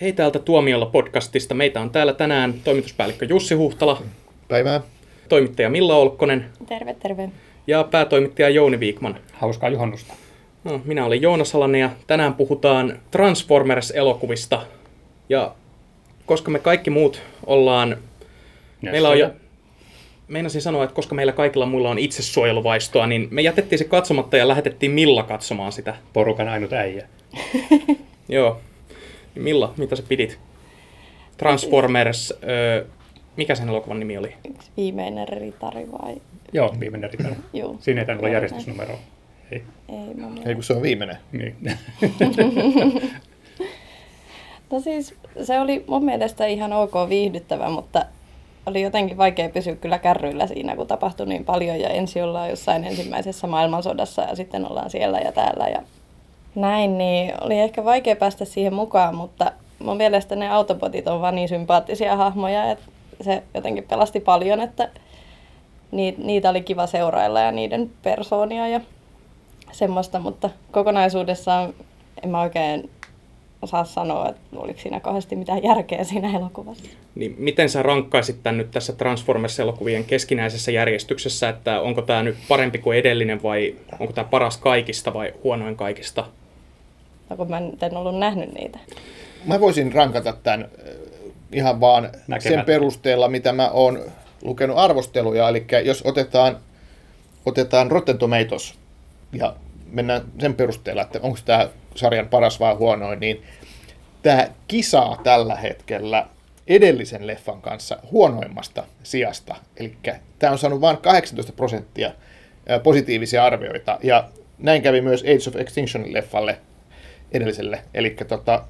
Hei täältä Tuomiolla podcastista. Meitä on täällä tänään toimituspäällikkö Jussi Huhtala, Päivää. toimittaja Milla Olkkonen Terve, terve. ja päätoimittaja Jouni Viikman. Hauskaa juhannusta. No, minä olen Joonas Alanen ja tänään puhutaan Transformers-elokuvista. Ja koska me kaikki muut ollaan... Meillä on jo, meinasin sanoa, että koska meillä kaikilla muilla on itsesuojeluvaistoa, niin me jätettiin se katsomatta ja lähetettiin Milla katsomaan sitä. Porukan ainut äijä. Joo. Milla, mitä sä pidit? Transformers, öö, mikä sen elokuvan nimi oli? Yksi viimeinen ritari vai? Joo, viimeinen ritari. Juu. Siinä ei tainnut olla järjestysnumero. Ei. Ei, mä Ei kun se on viimeinen. Niin. No siis se oli mun mielestä ihan ok viihdyttävä, mutta oli jotenkin vaikea pysyä kyllä kärryillä siinä, kun tapahtui niin paljon ja ensin ollaan jossain ensimmäisessä maailmansodassa ja sitten ollaan siellä ja täällä ja näin, niin oli ehkä vaikea päästä siihen mukaan, mutta mun mielestä ne autobotit on vaan niin sympaattisia hahmoja, että se jotenkin pelasti paljon, että niitä, oli kiva seurailla ja niiden persoonia ja semmoista, mutta kokonaisuudessaan en mä oikein osaa sanoa, että oliko siinä kauheasti mitään järkeä siinä elokuvassa. Niin miten sä rankkaisit tämän nyt tässä Transformers-elokuvien keskinäisessä järjestyksessä, että onko tämä nyt parempi kuin edellinen vai onko tämä paras kaikista vai huonoin kaikista? No, kun mä en ollut nähnyt niitä. Mä voisin rankata tämän äh, ihan vaan Näkemättä. sen perusteella, mitä mä oon lukenut arvosteluja. Eli jos otetaan, otetaan Rotten Tomatoes ja mennään sen perusteella, että onko tämä sarjan paras vai huonoin, niin tämä kisaa tällä hetkellä edellisen leffan kanssa huonoimmasta sijasta. Eli tämä on saanut vain 18 prosenttia positiivisia arvioita, ja näin kävi myös Age of Extinction-leffalle edelliselle. Eli tota,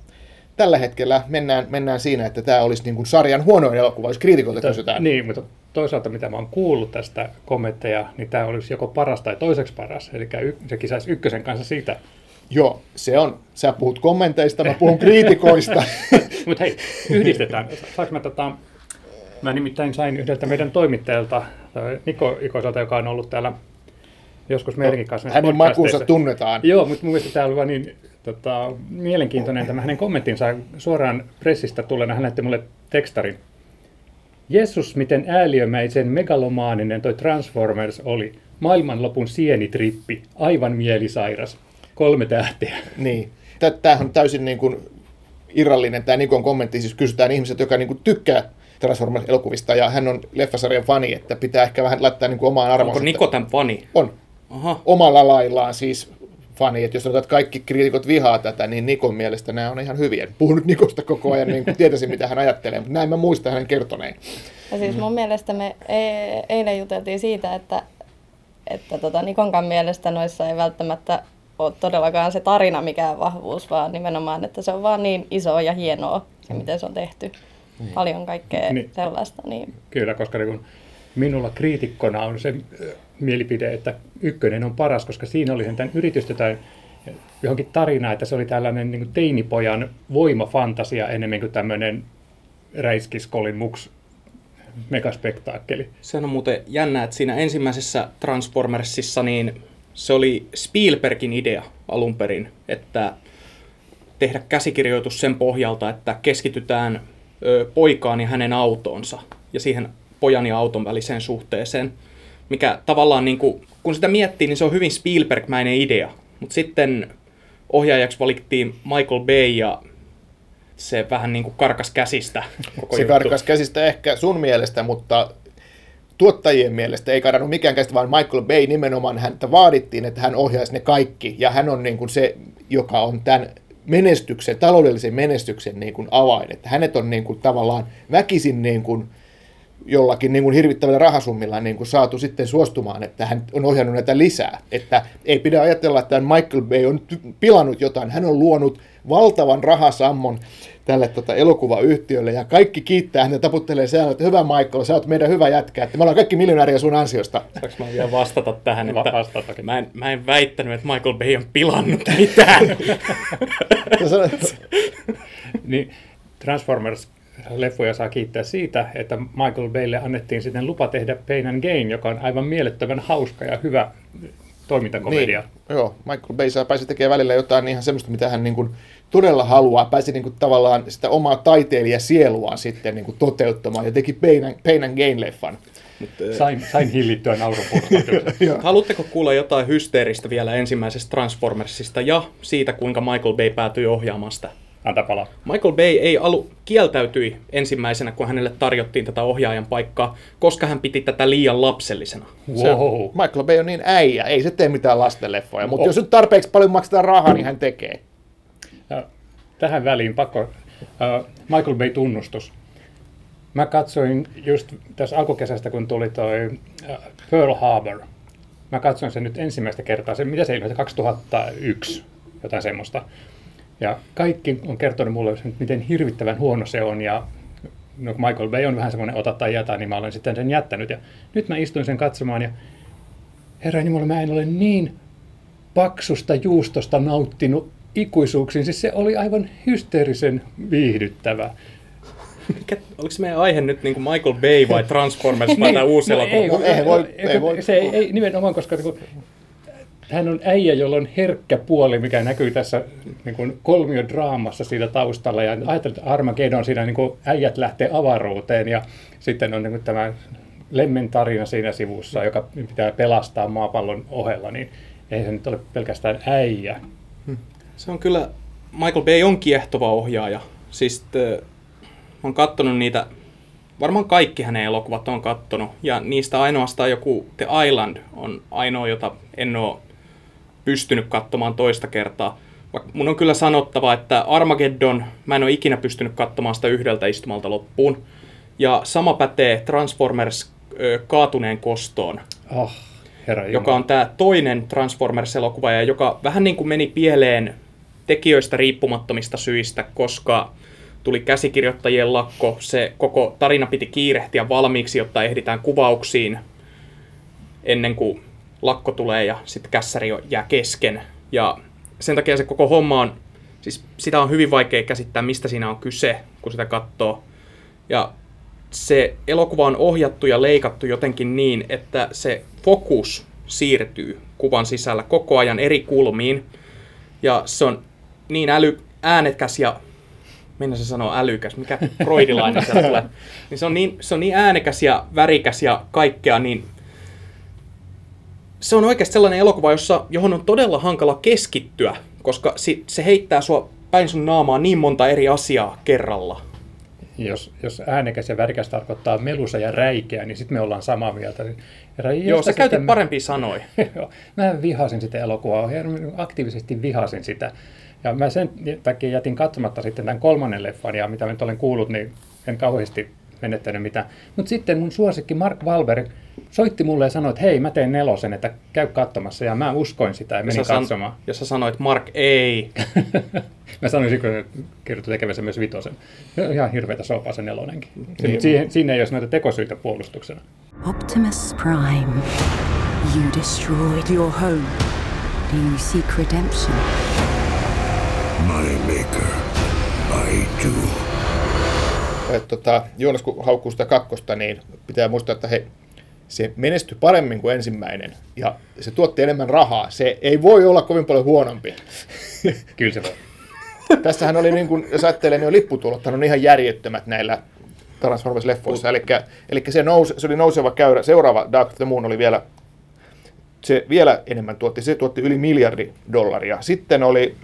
tällä hetkellä mennään, mennään siinä, että tämä olisi niin kuin sarjan huonoin elokuva, jos kriitikolta kysytään. Niin, mutta toisaalta mitä mä oon kuullut tästä kommentteja, niin tämä olisi joko paras tai toiseksi paras. Eli se kisaisi ykkösen kanssa siitä. Joo, se on. Sä puhut kommenteista, mä puhun kriitikoista. Mutta hei, yhdistetään. Saanko mä tota, Mä nimittäin sain yhdeltä meidän toimittajalta, toi Niko Ikoselta, joka on ollut täällä joskus meidänkin kanssa. Hänen makunsa tunnetaan. Joo, mutta mun mielestä tämä oli vaan niin tota, mielenkiintoinen tämä hänen kommenttinsa suoraan pressistä tulleena. Hän lähetti mulle tekstarin. Jessus, miten ääliömäisen megalomaaninen toi Transformers oli. Maailmanlopun sienitrippi. Aivan mielisairas. Kolme tähteä. Niin. Tämähän on täysin niin kuin irrallinen tämä Nikon kommentti, siis kysytään ihmiset, joka niin kuin tykkää Transformers-elokuvista, ja hän on leffasarjan fani, että pitää ehkä vähän laittaa niin kuin omaan arvoonsa. Onko Niko tämän fani? On. Aha. Omalla laillaan siis fani, että jos sanotaan, että kaikki kriitikot vihaa tätä, niin Nikon mielestä nämä on ihan hyviä. Puhun nyt Nikosta koko ajan, niin kuin tietäisin mitä hän ajattelee, mutta näin mä muistan hänen kertoneen. Ja siis mun mielestä me e- eilen juteltiin siitä, että, että tota Nikonkan mielestä noissa ei välttämättä ole todellakaan se tarina mikään vahvuus, vaan nimenomaan, että se on vaan niin iso ja hienoa, se miten se on tehty. Paljon kaikkea Niin. niin. sellaista. Niin. Kyllä, koska niin kun minulla kriitikkona on se mielipide, että ykkönen on paras, koska siinä oli tämän yritystä tai johonkin tarinaa, että se oli tällainen niin kuin teinipojan voimafantasia enemmän kuin tämmöinen räiskiskolin muks megaspektaakkeli. Sehän on muuten jännä, että siinä ensimmäisessä Transformersissa niin se oli Spielbergin idea alun perin, että tehdä käsikirjoitus sen pohjalta, että keskitytään poikaan ja hänen autonsa ja siihen pojan ja auton väliseen suhteeseen, mikä tavallaan niin kuin, kun sitä miettii, niin se on hyvin Spielberg-mäinen idea, mutta sitten ohjaajaksi valittiin Michael Bay ja se vähän niin kuin karkas käsistä koko Se juttu. karkas käsistä ehkä sun mielestä, mutta tuottajien mielestä ei kadannut mikään käsistä, vaan Michael Bay nimenomaan häntä vaadittiin, että hän ohjaisi ne kaikki. Ja hän on niin kuin se, joka on tämän menestyksen, taloudellisen menestyksen niin kuin avain. Että hänet on niin kuin tavallaan väkisin niin kuin jollakin niin kuin hirvittävällä rahasummilla niin kuin saatu sitten suostumaan, että hän on ohjannut näitä lisää. Että ei pidä ajatella, että Michael Bay on pilannut jotain. Hän on luonut valtavan rahasammon tälle tota, elokuvayhtiölle ja kaikki kiittää häntä taputtelee siellä, että hyvä Michael, sä oot meidän hyvä jätkä, että me ollaan kaikki miljonääriä sun ansiosta. Saanko mä vielä vastata tähän, että vastaa toki. mä en, mä en väittänyt, että Michael Bay on pilannut mitään. Ja sanoit, Transformers-leffoja saa kiittää siitä, että Michael Baylle annettiin sitten lupa tehdä Pain and Gain, joka on aivan mielettömän hauska ja hyvä toimintakomedia. Niin, joo, Michael Bay saa pääsi tekemään välillä jotain ihan semmoista, mitä hän niin kuin todella haluaa. Pääsi niin kuin tavallaan sitä omaa taiteilijasieluaan sitten niin kuin toteuttamaan ja teki Pain and, Pain and Gain-leffan. Sain, sain hillittyä naurupurkautuksen. Haluatteko kuulla jotain hysteeristä vielä ensimmäisestä Transformersista ja siitä, kuinka Michael Bay päätyi ohjaamaan sitä? Antaa palaa. Michael Bay ei alu kieltäytyi ensimmäisenä, kun hänelle tarjottiin tätä ohjaajan paikkaa, koska hän piti tätä liian lapsellisena. Se, Wow. Michael Bay on niin äijä, ei se tee mitään lastenleffoja, mutta jos nyt tarpeeksi paljon maksetaan rahaa, niin hän tekee. Ja tähän väliin pakko, uh, Michael Bay tunnustus. Mä katsoin just tässä alkukesästä, kun tuli toi uh, Pearl Harbor. Mä katsoin sen nyt ensimmäistä kertaa, se, mitä se ilmestyi, 2001, jotain semmoista. Ja kaikki on kertonut mulle, miten hirvittävän huono se on. Ja no, kun Michael Bay on vähän semmoinen ota tai jätä, niin mä olen sitten sen jättänyt. Ja nyt mä istuin sen katsomaan ja herra Jumala, mä en ole niin paksusta juustosta nauttinut ikuisuuksiin. Siis se oli aivan hysteerisen viihdyttävä. Mikä, oliko se meidän aihe nyt niin kuin Michael Bay vai Transformers vai tämä uusi no, elokuva? ei, No, eihän voi- ei, ei voi- se ei, ei nimenomaan, koska kun, hän on äijä, jolla on herkkä puoli, mikä näkyy tässä niin kuin kolmiodraamassa siinä taustalla. Ja ajattelin, että Armageddon siinä niin kuin äijät lähtee avaruuteen ja sitten on niin kuin tämä Lemmen tarina siinä sivussa, joka pitää pelastaa maapallon ohella, niin ei se nyt ole pelkästään äijä. Se on kyllä, Michael Bay on kiehtova ohjaaja. Siis mä oon kattonut niitä, varmaan kaikki hänen elokuvat on kattonut, ja niistä ainoastaan joku The Island on ainoa, jota en oo pystynyt katsomaan toista kertaa. Mun on kyllä sanottava, että Armageddon, mä en ole ikinä pystynyt katsomaan sitä yhdeltä istumalta loppuun. Ja sama pätee Transformers ö, kaatuneen kostoon Oh, herra joka on tämä toinen Transformers-elokuva, ja joka vähän niin kuin meni pieleen tekijöistä riippumattomista syistä, koska tuli käsikirjoittajien lakko, se koko tarina piti kiirehtiä valmiiksi, jotta ehditään kuvauksiin ennen kuin lakko tulee ja sitten kässäri jää kesken. Ja sen takia se koko homma on, siis sitä on hyvin vaikea käsittää, mistä siinä on kyse, kun sitä katsoo. Ja se elokuva on ohjattu ja leikattu jotenkin niin, että se fokus siirtyy kuvan sisällä koko ajan eri kulmiin. Ja se on niin äly, äänekäs ja minä se sanoo älykäs, mikä kroidilainen sieltä tulee. Niin se, on niin, se on niin äänekäs ja värikäs ja kaikkea, niin se on oikeasti sellainen elokuva, jossa, johon on todella hankala keskittyä, koska si, se heittää sua päin sun naamaa niin monta eri asiaa kerralla. Jos, jos äänekäs ja värikäs tarkoittaa melusa ja räikeä, niin sitten me ollaan samaa mieltä. Herra, Joo, sä käytit sanoja. Joo, mä vihasin sitä elokuvaa, aktiivisesti vihasin sitä. Ja mä sen takia jätin katsomatta sitten tämän kolmannen leffan, ja mitä mä nyt olen kuullut, niin en kauheasti menettänyt mitään. Mutta sitten mun suosikki Mark Wahlberg soitti mulle ja sanoi, että hei, mä teen nelosen, että käy katsomassa. Ja mä uskoin sitä ja menin san- katsomaan. ja sä sanoit, Mark, ei. Mä sanoisin, kun kirjoitin tekevänsä myös vitosen. Ihan hirveätä sopaa se nelonenkin. Niin. Siihen, siinä ei olisi noita tekosyitä puolustuksena. Optimus Prime, you destroyed your home. Do you seek redemption? My maker. I do. Et, tota, Joonas kun haukkuu sitä kakkosta, niin pitää muistaa, että he, se menestyi paremmin kuin ensimmäinen. Ja se tuotti enemmän rahaa. Se ei voi olla kovin paljon huonompi. Kyllä se voi. Tässähän oli, niin kuin, jos ajattelee, niin lipputulot on ihan järjettömät näillä Transformers-leffoissa. Eli, eli se, nous, se oli nouseva käyrä. Seuraava Dark of the Moon oli vielä, se vielä enemmän tuotti. Se tuotti yli miljardi dollaria. Sitten oli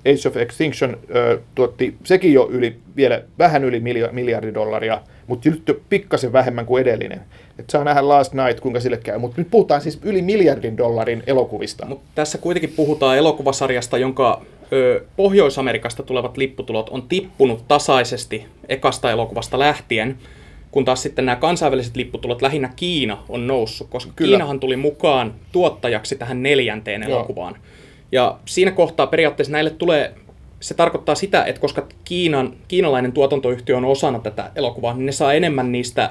Age of Extinction ö, tuotti sekin jo yli, vielä vähän yli milja- miljardi dollaria, mutta nyt jo pikkasen vähemmän kuin edellinen. Et saa nähdä Last Night, kuinka sille käy. Mutta nyt puhutaan siis yli miljardin dollarin elokuvista. Mutta tässä kuitenkin puhutaan elokuvasarjasta, jonka ö, Pohjois-Amerikasta tulevat lipputulot on tippunut tasaisesti ekasta elokuvasta lähtien, kun taas sitten nämä kansainväliset lipputulot, lähinnä Kiina, on noussut, koska Kyllä. Kiinahan tuli mukaan tuottajaksi tähän neljänteen Joo. elokuvaan. Ja siinä kohtaa periaatteessa näille tulee, se tarkoittaa sitä, että koska Kiinan, kiinalainen tuotantoyhtiö on osana tätä elokuvaa, niin ne saa enemmän niistä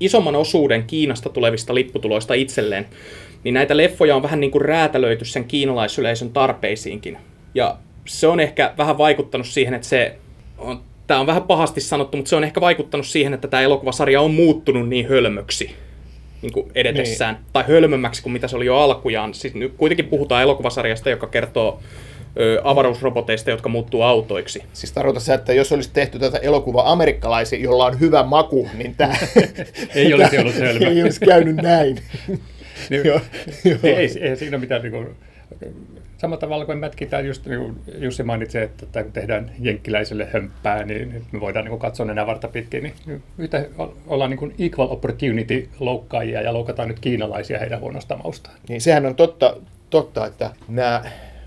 isomman osuuden Kiinasta tulevista lipputuloista itselleen, niin näitä leffoja on vähän niin kuin räätälöity sen kiinalaisyleisön tarpeisiinkin. Ja se on ehkä vähän vaikuttanut siihen, että se on, tämä on vähän pahasti sanottu, mutta se on ehkä vaikuttanut siihen, että tämä elokuvasarja on muuttunut niin hölmöksi. Niin kuin edetessään, niin. tai hölmömmäksi kuin mitä se oli jo alkujaan. Siis nyt kuitenkin puhutaan elokuvasarjasta, joka kertoo ö, avaruusroboteista, jotka muuttuu autoiksi. Siis tarkoitan se, että jos olisi tehty tätä elokuvaa amerikkalaisia, jolla on hyvä maku, niin tämä Ei olisi ollut hölmö. ei olisi käynyt näin. Niin, Joo, joo. ei, ei, ei siinä ole mitään niin kuin, samalla tavalla kuin mätkitään, just niin kuin Jussi mainitsi, että, kun tehdään jenkkiläiselle hömppää, niin me voidaan niin katsoa nenä varta pitkin, niin yhtä ollaan niin kuin equal opportunity loukkaajia ja loukataan nyt kiinalaisia heidän huonosta maustaan. Niin sehän on totta, totta että nämä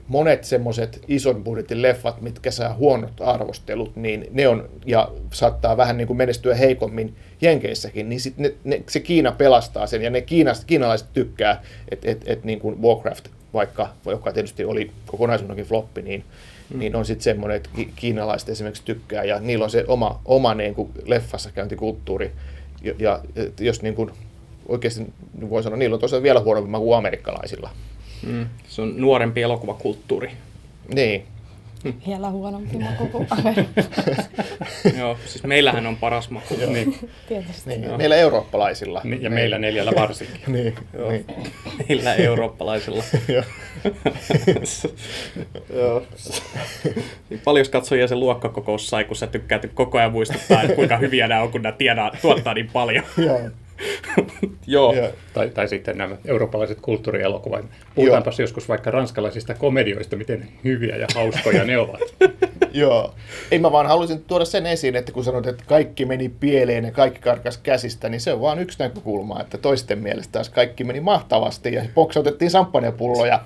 monet semmoiset ison budjetin leffat, mitkä saa huonot arvostelut, niin ne on, ja saattaa vähän niin kuin menestyä heikommin Jenkeissäkin, niin sit ne, ne, se Kiina pelastaa sen, ja ne Kiinasta, kiinalaiset tykkää, että et, et niin kuin Warcraft, vaikka, joka tietysti oli kokonaisuudenkin floppi, niin, mm. niin on sitten semmoinen, että ki- kiinalaiset esimerkiksi tykkää, ja niillä on se oma, oma niin kuin leffassa käyntikulttuuri, ja, ja jos niin kuin oikeasti niin voi sanoa, niillä on tosiaan vielä huonompi kuin amerikkalaisilla. Mm. Se on nuorempi elokuvakulttuuri. Niin, Vielä huonompi maku kuin Joo, siis meillähän on paras maku. Niin, tietysti. niin. meillä eurooppalaisilla. niin, ja meillä neljällä varsinkin. Niin, Joo. niin. Meillä eurooppalaisilla. Joo. Joo. Paljon katsojia se luokkakokous sai, kun sä tykkäät koko ajan muistuttaa, että kuinka hyviä nämä on, kun nämä tiedää, tuottaa niin paljon. Joo. Joo. Joo. Tai, tai sitten nämä eurooppalaiset kulttuurielokuvat. Puhutaanpas joskus vaikka ranskalaisista komedioista, miten hyviä ja hauskoja ne ovat. Joo. Ei mä vaan halusin tuoda sen esiin, että kun sanoit, että kaikki meni pieleen ja kaikki karkas käsistä, niin se on vaan yksi näkökulma, että toisten mielestä taas kaikki meni mahtavasti ja boksautettiin samppanjapulloja.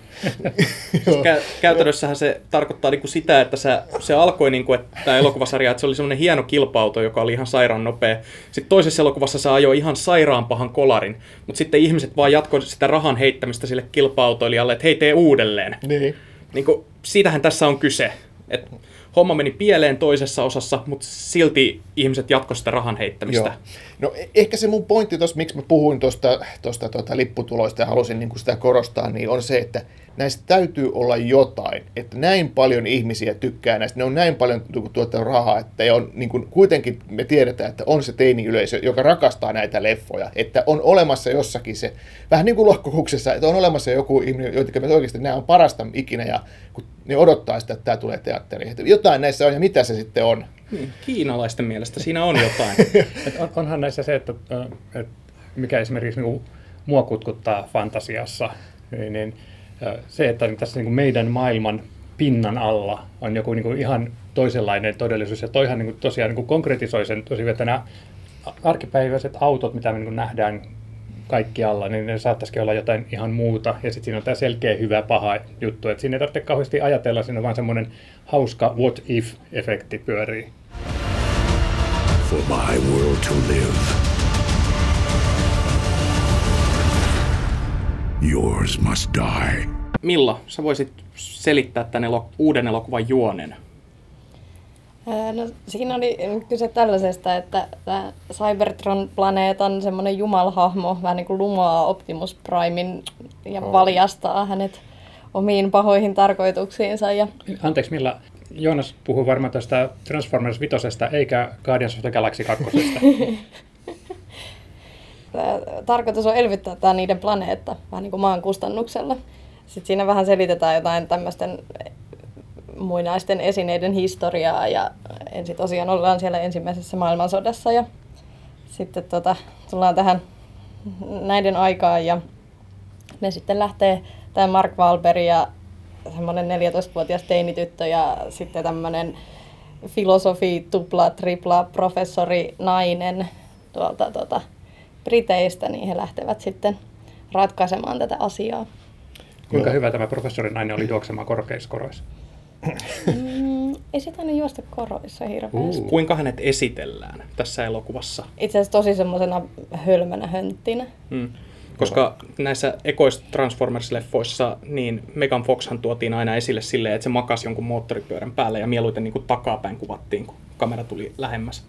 Joo. Kä- käytännössähän se tarkoittaa niinku sitä, että se, se alkoi, niinku, että tämä elokuvasarja, että se oli semmoinen hieno kilpauto, joka oli ihan sairaan nopea. Sitten toisessa elokuvassa se ajoi ihan sairaan pahan kolarin, mutta sitten ihmiset vaan jatkoivat sitä rahan heittämistä sille kilpa-autoilijalle, että hei, tee uudelleen. Niin. Niin kuin, siitähän tässä on kyse. Et homma meni pieleen toisessa osassa, mutta silti ihmiset jatkoivat sitä rahan heittämistä. No e- ehkä se mun pointti tuossa, miksi mä puhuin tuosta tota, lipputuloista ja halusin niin sitä korostaa, niin on se, että näistä täytyy olla jotain. Että näin paljon ihmisiä tykkää näistä, ne on näin paljon tu- tuottanut rahaa, että on, niin kuin, kuitenkin me tiedetään, että on se teini-yleisö, joka rakastaa näitä leffoja. Että on olemassa jossakin se, vähän niin kuin lohkokuksessa, että on olemassa joku ihminen, joita me oikeasti nämä on parasta ikinä ja kun ne odottaa sitä, että tämä tulee teatteriin. Että jotain näissä on ja mitä se sitten on. Niin, Kiinalaisten mielestä siinä on jotain. Et on, onhan näissä se, että, että mikä esimerkiksi niin mua kutkuttaa fantasiassa, niin, niin se, että tässä niin meidän maailman pinnan alla on joku niin ihan toisenlainen todellisuus, ja toihan niin tosiaan niin konkretisoi sen tosi, että nämä arkipäiväiset autot, mitä me niin nähdään kaikkialla, niin ne saattaisikin olla jotain ihan muuta. Ja sitten siinä on tämä selkeä hyvä paha juttu, että siinä ei tarvitse kauheasti ajatella, siinä on vaan semmoinen hauska what if-efekti pyörii. For my world to live, yours must die. Milla, sä voisit selittää tämän elo- uuden elokuvan juonen? No, siinä oli kyse tällaisesta, että tämä Cybertron-planeetan semmoinen jumalhahmo vähän niin kuin lumoaa Optimus Primein ja valjastaa hänet omiin pahoihin tarkoituksiinsa. Ja Anteeksi, Milla. Joonas puhuu varmaan tästä Transformers 5, eikä Guardians of the Galaxy 2. tarkoitus on elvyttää tämä niiden planeetta vähän niin kuin maan kustannuksella. Sitten siinä vähän selitetään jotain tämmöisten muinaisten esineiden historiaa ja ensin tosiaan ollaan siellä ensimmäisessä maailmansodassa ja sitten tota, tullaan tähän näiden aikaan ja ne sitten lähtee tämä Mark Wahlberg ja semmoinen 14-vuotias teinityttö ja sitten tämmöinen filosofi, tupla, tripla, professori, nainen tuolta tota, Briteistä, niin he lähtevät sitten ratkaisemaan tätä asiaa. Kuinka hyvä tämä professori nainen oli juoksemaan korkeissa koroissa? Mm, ei se tainnut juosta koroissa hirveästi. Uh. Kuinka hänet esitellään tässä elokuvassa? Itse asiassa tosi semmoisena hölmönä hönttinä. Hmm. Koska näissä ekoissa Transformers-leffoissa, niin Megan Foxhan tuotiin aina esille silleen, että se makasi jonkun moottoripyörän päällä ja mieluiten niin kuin takapäin kuvattiin, kun kamera tuli lähemmäs.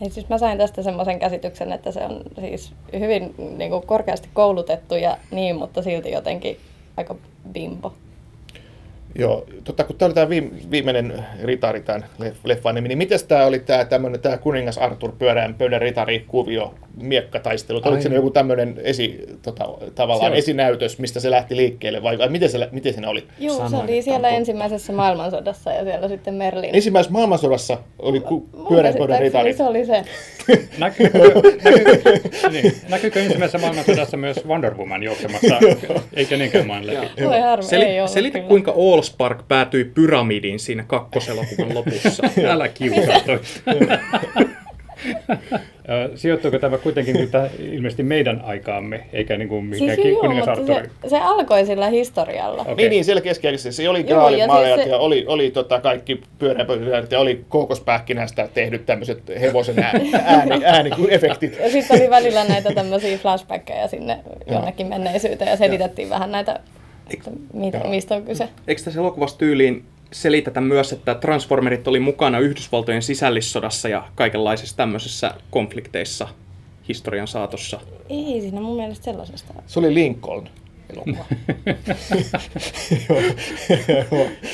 Ja siis mä sain tästä semmoisen käsityksen, että se on siis hyvin niin kuin korkeasti koulutettu ja niin, mutta silti jotenkin aika bimbo. Joo, tota, kun tämä oli tämä viimeinen ritari, tämän leffan nimi, niin miten tämä oli tämä tämmöinen tämä kuningas Arthur pyöreän pöydän ritari kuvio, miekkataistelu? Oliko se joku tämmöinen esi, tota, tavallaan Se- esinäytös, mistä se lähti liikkeelle vai, vai miten, se, miten siinä oli? Joo, se oli siellä on- ensimmäisässä maailmansodassa ja siellä sitten Merlin. Ensimmäisessä maailmansodassa oli ku, Mun pyöreän pöydän ritari. Se oli se. Näkyykö, näkyykö, niin, näkyykö ensimmäisessä maailmansodassa myös Wonder Woman juoksemassa, ei kenenkään maan läpi? Voi harmi, Seli, ei ollut selitä, kyllä. Kuinka Allspark päätyi pyramidiin siinä kakkoselokuvan lopussa. Älä kiusaa Sijoittuuko tämä kuitenkin niin ilmeisesti meidän aikaamme, eikä niin kuin mihinkään Siis joo, kuningas se, se alkoi sillä historialla. Okei. Niin, niin, siellä keskiaikaisessa se oli ja siis se- ja oli, oli tota kaikki pyöreän pöydän ja oli kookospähkinästä tehdyt tämmöiset hevosen ääni, ääni, ääni efektit. Ja sitten oli välillä näitä tämmöisiä flashbackkejä sinne jonnekin menneisyyteen ja selitettiin vähän näitä, että mit, Joo. mistä on kyse. Eikö tässä elokuvassa tyyliin selitetä myös, että Transformerit oli mukana Yhdysvaltojen sisällissodassa ja kaikenlaisissa tämmöisissä konflikteissa historian saatossa? Ei siinä mun mielestä sellaisesta. Se oli Lincoln elokuva.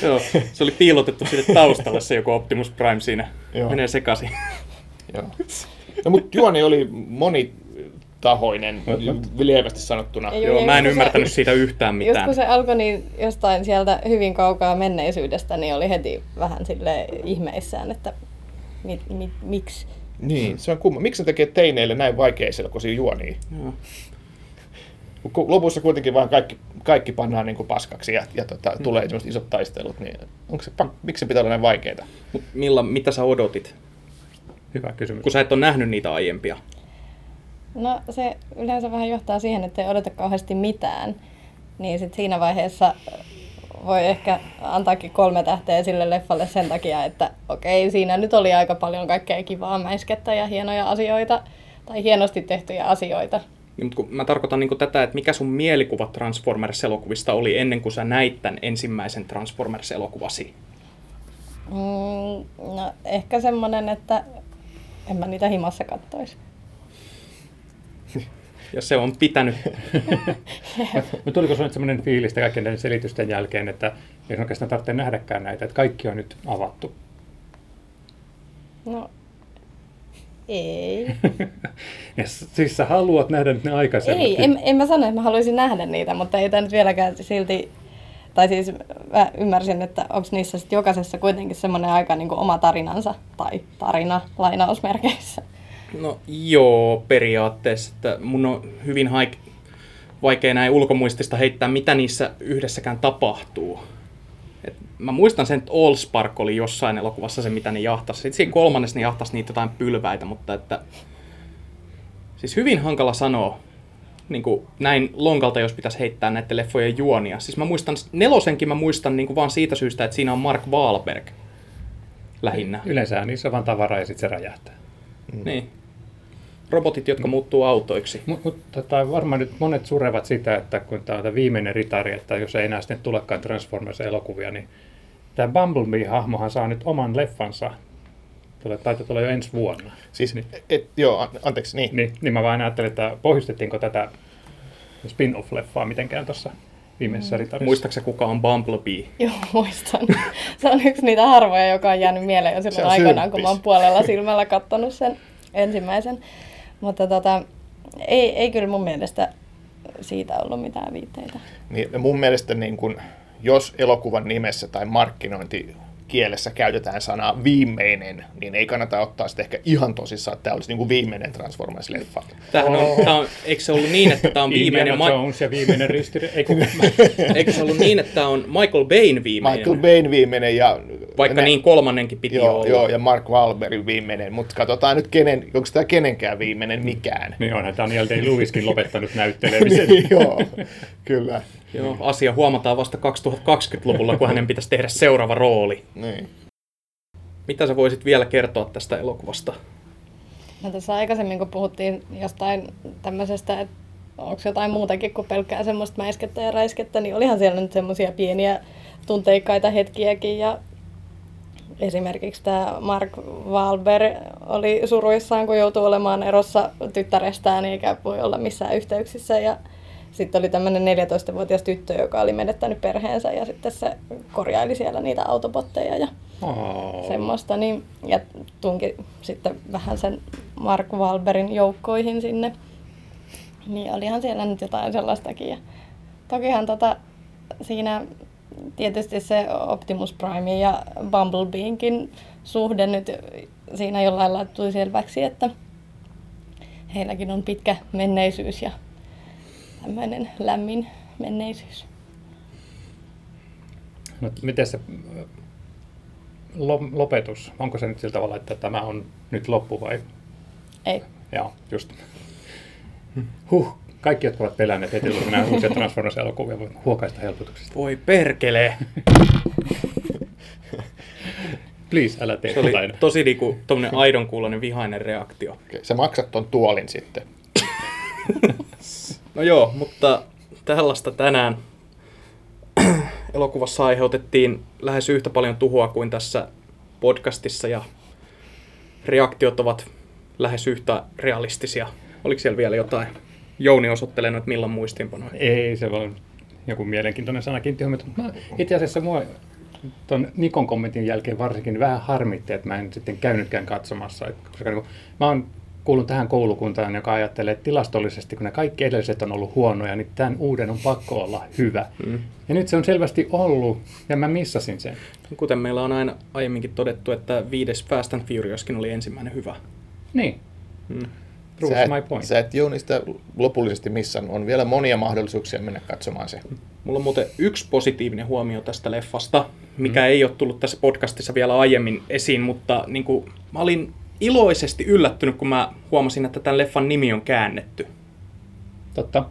Joo, se oli piilotettu sinne taustalle se joku Optimus Prime siinä. Joo. Menee sekaisin. Joo. No, mutta juoni oli monitahoinen, lievästi sanottuna. Ei, Joo, mä just en kun ymmärtänyt se, siitä yhtään Just mitään. kun se alkoi niin jostain sieltä hyvin kaukaa menneisyydestä, niin oli heti vähän sille ihmeissään, että mit, mit, miksi. Niin, se on kumma. Miksi ne tekee teineille näin vaikeaselkoisia juonia? Joo. Kun lopussa kuitenkin vaan kaikki, kaikki pannaan niin kuin paskaksi ja, ja tota, tulee semmoiset isot taistelut, niin onko se, miksi se pitää olla näin vaikeita? Mut Milla, mitä sä odotit, Hyvä kysymys. kun sä et ole nähnyt niitä aiempia? No se yleensä vähän johtaa siihen, että ei odota kauheasti mitään. Niin sit siinä vaiheessa voi ehkä antaakin kolme tähteä sille leffalle sen takia, että okei, siinä nyt oli aika paljon kaikkea kivaa mäiskettä ja hienoja asioita, tai hienosti tehtyjä asioita. Niin, mutta kun mä tarkoitan niin tätä, että mikä sun mielikuva Transformers-elokuvista oli ennen kuin sä näit tämän ensimmäisen Transformers-elokuvasi? Mm, no ehkä semmonen, että en mä niitä himassa kattoisi. Ja se on pitänyt. Mutta tuliko sinulle sellainen fiilis kaikkien näiden selitysten jälkeen, että ei oikeastaan tarvitse nähdäkään näitä, että kaikki on nyt avattu? No, ei. Ja siis sä haluat nähdä nyt ne aikaisemmat. Ei, en, en mä sano, että mä haluaisin nähdä niitä, mutta ei tämä nyt vieläkään silti, tai siis mä ymmärsin, että onko niissä sit jokaisessa kuitenkin semmoinen aika niin kuin oma tarinansa, tai tarina lainausmerkeissä. No joo, periaatteessa. Että mun on hyvin haik- vaikea näin ulkomuistista heittää, mitä niissä yhdessäkään tapahtuu. Et mä muistan sen, että Allspark oli jossain elokuvassa se, mitä ne jahtasi. Sitten siinä kolmannessa ne jahtasi niitä jotain pylväitä, mutta että... Siis hyvin hankala sanoa, niin kuin näin lonkalta, jos pitäisi heittää näiden leffojen juonia. Siis mä muistan, nelosenkin mä muistan niin kuin vaan siitä syystä, että siinä on Mark Wahlberg lähinnä. Yleensä niissä on vaan tavaraa ja sitten se räjähtää. Niin. Robotit, jotka muuttuu autoiksi. Mutta mut, tota, varmaan nyt monet surevat sitä, että kun tämä on tämä viimeinen ritari, että jos ei enää sitten tulekaan Transformers-elokuvia, niin tämä Bumblebee-hahmohan saa nyt oman leffansa. Tulee, taitaa tulla jo ensi vuonna. Siis, et, joo, an- anteeksi, niin. Niin, niin mä vain ajattelin, että pohjustettiinko tätä spin-off-leffaa mitenkään tuossa viimeisessä ritarissa. Muistaaksä kuka on Bumblebee? Joo, muistan. Se on yksi niitä harvoja, joka on jäänyt mieleen jo silloin aikanaan, kun mä oon puolella silmällä kattonut sen ensimmäisen. Mutta tota, ei, ei kyllä mun mielestä siitä ollut mitään viitteitä. niin mun mielestä niin kun, jos elokuvan nimessä tai markkinointi kielessä käytetään sanaa viimeinen, niin ei kannata ottaa sitä ehkä ihan tosissaan, että tämä olisi niin kuin viimeinen Transformers-leffa. Tämähän on, tää on, eikö se ollut niin, että tämä on viimeinen... Indiana Ma- Jones ja viimeinen ristiri... Ei kun, eikö se ollut niin, että tämä on Michael Bayn viimeinen? Michael Bayn viimeinen ja... Vaikka ne- niin kolmannenkin piti Joo, olla. joo, ja Mark Wahlbergin viimeinen, mutta katsotaan nyt, kenen, onko tämä kenenkään viimeinen mikään. niin onhan Daniel Day-Lewiskin lopettanut näyttelemisen. Niin, joo, kyllä. Joo, asia huomataan vasta 2020-luvulla, kun hänen pitäisi tehdä seuraava rooli. Niin. Mitä sä voisit vielä kertoa tästä elokuvasta? No tässä aikaisemmin, kun puhuttiin jostain tämmöisestä, että onko jotain muutakin kuin pelkkää semmoista mäiskettä ja räiskettä, niin olihan siellä nyt semmoisia pieniä tunteikkaita hetkiäkin ja esimerkiksi tämä Mark Wahlberg oli suruissaan, kun joutui olemaan erossa tyttärestään eikä voi olla missään yhteyksissä ja sitten oli tämmöinen 14-vuotias tyttö, joka oli menettänyt perheensä ja sitten se korjaili siellä niitä autobotteja ja Oh. semmoista. Niin, ja tunki sitten vähän sen Mark Wahlbergin joukkoihin sinne. Niin olihan siellä nyt jotain sellaistakin. Ja tokihan tota, siinä tietysti se Optimus Prime ja Bumblebeenkin suhde nyt siinä jollain lailla tuli selväksi, että heilläkin on pitkä menneisyys ja tämmöinen lämmin menneisyys. No, miten se lo- lopetus, onko se nyt sillä tavalla, että tämä on nyt loppu vai? Ei. Joo, just. Huh, kaikki, jotka ovat pelänneet heti, kun nämä uusia Transformers-elokuvia, voivat huokaista helpotuksesta. Voi perkele. Please, älä tee Se oli jotain. tosi niinku tommonen aidon kuulonen vihainen reaktio. Okei, Sä maksat ton tuolin sitten. No joo, mutta tällaista tänään elokuvassa aiheutettiin lähes yhtä paljon tuhoa kuin tässä podcastissa ja reaktiot ovat lähes yhtä realistisia. Oliko siellä vielä jotain? Jouni osoittelee nyt milloin muistiinpanoja. Ei, se on joku mielenkiintoinen sana kiinnitti huomiota. Mutta mä- itse asiassa mua tuon Nikon kommentin jälkeen varsinkin vähän harmitti, että mä en sitten käynytkään katsomassa. Koska niin mä oon kuulun tähän koulukuntaan, joka ajattelee, että tilastollisesti, kun ne kaikki edelliset on ollut huonoja, niin tämän uuden on pakko olla hyvä. Mm. Ja nyt se on selvästi ollut, ja mä missasin sen. Kuten meillä on aina aiemminkin todettu, että viides Fast and Furiouskin oli ensimmäinen hyvä. Niin, Mm. proves Sä et, my point. sä et Jouni sitä lopullisesti missään. On vielä monia mahdollisuuksia mennä katsomaan se. Mulla on muuten yksi positiivinen huomio tästä leffasta, mikä mm. ei ole tullut tässä podcastissa vielä aiemmin esiin, mutta niin kuin, mä olin iloisesti yllättynyt, kun mä huomasin, että tämän leffan nimi on käännetty. Totta.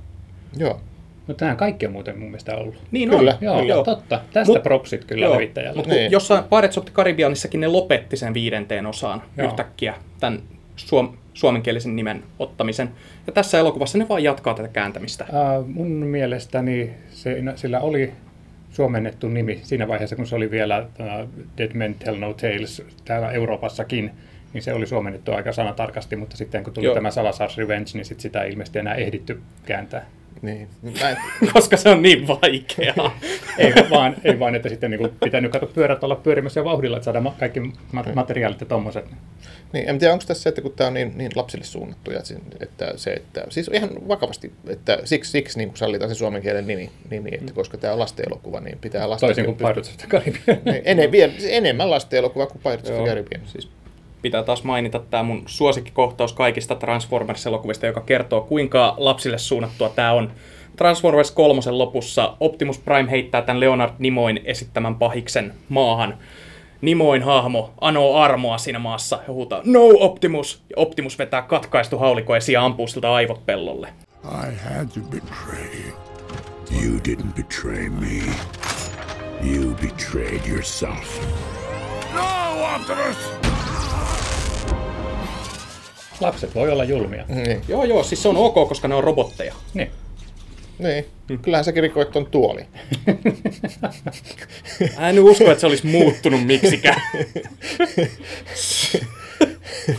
Joo. Mutta nämä kaikki on muuten mun mielestä ollut. Niin Kyllä. on. Joo, Joo. totta. Tästä Mut- propsit kyllä Joo, levittäjälle. Mutta Niin. jossain Pirates of the Caribbeanissakin ne lopetti sen viidenteen osaan Joo. Yhtäkkiä tämän suom- suomenkielisen nimen ottamisen. Ja tässä elokuvassa ne vaan jatkaa tätä kääntämistä. Uh, mun mielestäni se, sillä oli suomennettu nimi siinä vaiheessa, kun se oli vielä uh, Dead Men Tell No Tales täällä Euroopassakin, niin se oli suomennettu aika sanatarkasti, mutta sitten kun tuli Joo. tämä Salazar's Revenge, niin sit sitä ei ilmeisesti enää ehditty kääntää. Niin. Mä en, Koska se on niin vaikeaa. ei, vaan, ei vaan, että sitten niin pitänyt kato pyörät olla pyörimässä ja vauhdilla, että saadaan kaikki ma- materiaalit ja tommoset. niin, en tiedä, onko tässä se, että kun tämä on niin, niin lapsille suunnattu, ja että se, että, siis ihan vakavasti, että siksi, siksi niin kuin sallitaan se suomen kielen nimi, nimi että koska tämä on lasten elokuva, niin pitää lasten Toisin kuin Pirates of the Caribbean. Niin, ene, vielä, enemmän lasten elokuva kuin Pirates of the. Caribbean. Siis pitää taas mainita tämä mun suosikkikohtaus kaikista Transformers-elokuvista, joka kertoo, kuinka lapsille suunnattua tämä on. Transformers kolmosen lopussa Optimus Prime heittää tämän Leonard Nimoin esittämän pahiksen maahan. Nimoin hahmo anoo armoa siinä maassa ja huutaa No Optimus! Ja Optimus vetää katkaistu haulikon esiin ja ampuu siltä aivot pellolle. I had to betray you. You didn't betray me. You betrayed yourself. No, Optimus! Lapset voi olla julmia. Niin, Joo joo, siis se on ok, koska ne on robotteja. Niin. niin. kyllähän säkin rikoit ton tuoli. Mä en usko, että se olisi muuttunut miksikään.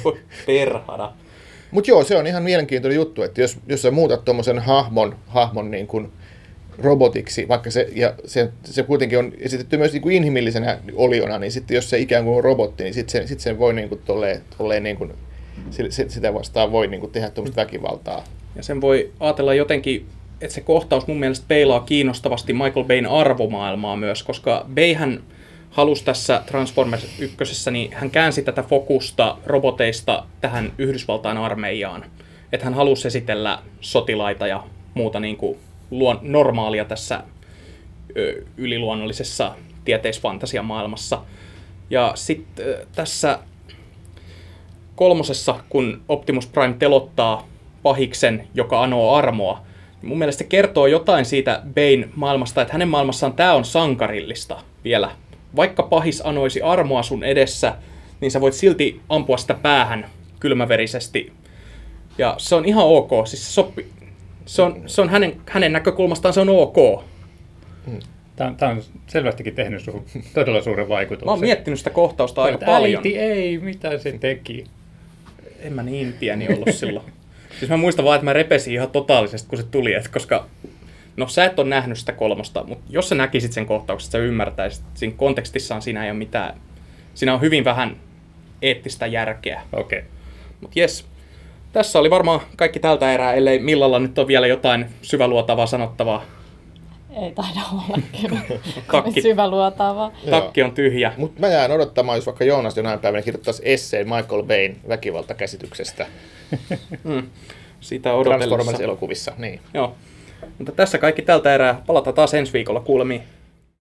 Voi perhana. Mutta joo, se on ihan mielenkiintoinen juttu, että jos, jos sä muutat tuommoisen hahmon, hahmon niin kuin robotiksi, vaikka se, ja se, se kuitenkin on esitetty myös niin kuin inhimillisenä oliona, niin sitten jos se ikään kuin on robotti, niin sitten se, sit sen voi niin kuin tolleen, tolleen niin kuin, sitä vastaan voi niin kuin tehdä tuommoista väkivaltaa. Ja sen voi ajatella jotenkin, että se kohtaus mun mielestä peilaa kiinnostavasti Michael Bayn arvomaailmaa myös, koska Bayhän halusi tässä Transformers 1, niin hän käänsi tätä fokusta roboteista tähän Yhdysvaltain armeijaan. Että hän halusi esitellä sotilaita ja muuta niin kuin luon, normaalia tässä ö, yliluonnollisessa tieteisfantasiamaailmassa. Ja sitten tässä kolmosessa, kun Optimus Prime telottaa pahiksen, joka anoo armoa, niin mun mielestä se kertoo jotain siitä Bayn maailmasta, että hänen maailmassaan tämä on sankarillista vielä. Vaikka pahis anoisi armoa sun edessä, niin sä voit silti ampua sitä päähän kylmäverisesti. Ja se on ihan ok, siis se sopii. Se on, se on hänen, hänen näkökulmastaan se on ok. Tämä, tämä on selvästikin tehnyt todella suuren vaikutuksen. Mä oon miettinyt sitä kohtausta aika paljon. Äiti ei, mitä se teki? En mä niin pieni ollut silloin. Siis mä muistan vaan, että mä repesin ihan totaalisesti, kun se tuli, että koska No sä et ole nähnyt sitä kolmosta, mutta jos sä näkisit sen kohtauksen, sä ymmärtäisit, että siinä kontekstissaan siinä ei ole mitään, siinä on hyvin vähän eettistä järkeä. Okei. Okay. Mutta jes, tässä oli varmaan kaikki tältä erää, ellei millalla nyt on vielä jotain syväluotavaa sanottavaa. Ei taida olla kyllä Takki. syväluotaavaa. Joo. Takki on tyhjä. Mutta mä jään odottamaan, jos vaikka Joonas jonain päivänä kirjoittaisi esseen Michael Bayn väkivaltakäsityksestä Sitä odotellessa. Transformers-elokuvissa. Niin. Joo. Mutta tässä kaikki tältä erää. Palataan taas ensi viikolla kuulemiin.